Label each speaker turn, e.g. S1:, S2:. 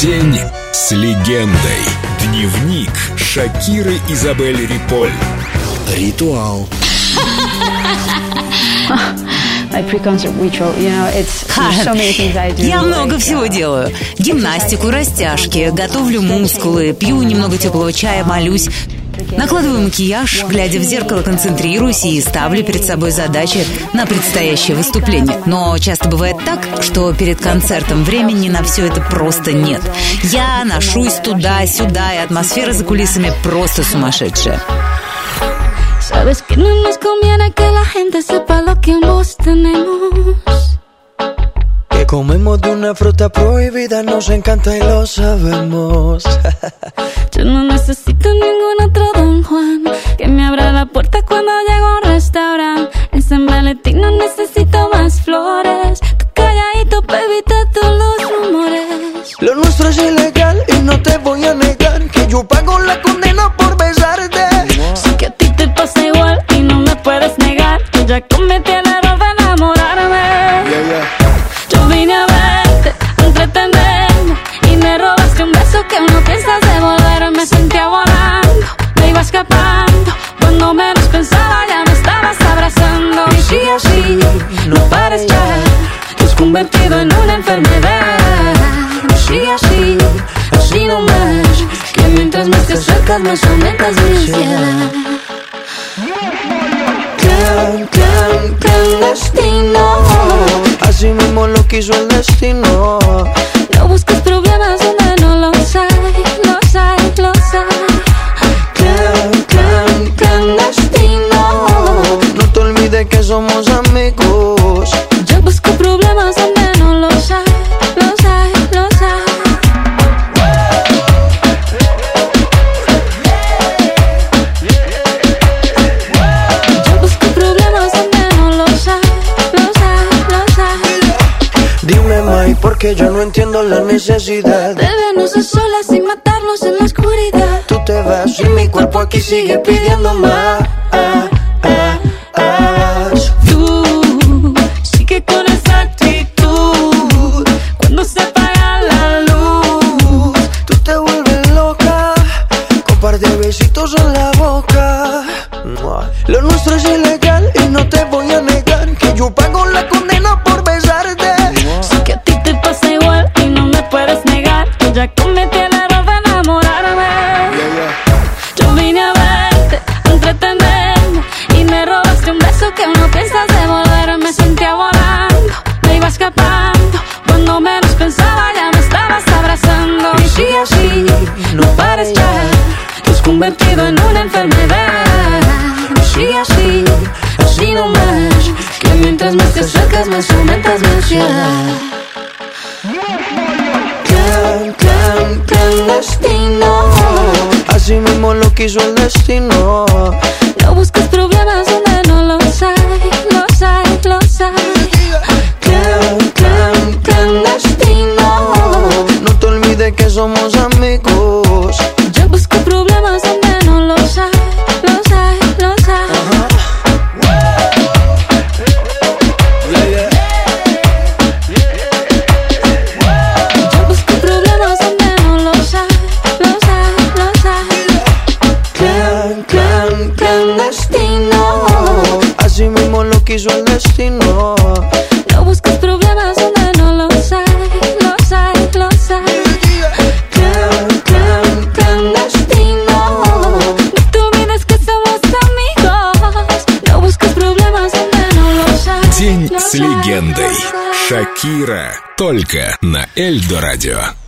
S1: День с легендой. Дневник Шакиры Изабель Риполь.
S2: Ритуал.
S3: Я много всего делаю. Гимнастику, растяжки, готовлю мускулы, пью немного теплого чая, молюсь. Накладываю макияж, глядя в зеркало, концентрируюсь и ставлю перед собой задачи на предстоящее выступление. Но часто бывает так, что перед концертом времени на все это просто нет. Я ношусь туда-сюда, и атмосфера за кулисами просто сумасшедшая.
S4: Sabes que no nos conviene que la gente sepa lo que ambos tenemos.
S2: Que comemos de una fruta prohibida, nos encanta y lo sabemos.
S4: Convertido en una enfermedad. Así, así no más, que mientras más te acercas más aumentas mi ansiedad.
S2: Clan, clan, clandestino. Así mismo lo quiso el destino.
S4: No busques problemas donde no los hay, los hay, los hay.
S2: Clan, clan, clandestino. No te olvides que somos porque yo no entiendo la necesidad.
S4: Bebernos a solas sin matarnos en la oscuridad.
S2: Tú te vas y mi cuerpo aquí sigue pidiendo más.
S4: Tú sigue con esa actitud cuando se apaga la luz.
S2: Tú te vuelves loca con par de besitos en la boca. Lo nuestro es ilegal y no te voy a
S4: convertido en una enfermedad. Así, así no más, que mientras más te acercas más aumentas mi ansiedad.
S2: Clan, clan, clandestino. Así mismo lo quiso el destino.
S4: No busques problemas
S2: quiso el destino.
S4: No busques problemas donde no los hay, los hay, los hay.
S2: Clan, clan, clandestino.
S4: No te olvides que somos amigos. No busques problemas donde no los hay.
S1: День
S4: los
S1: с легендой. Шакира. Только на Эльдо радио.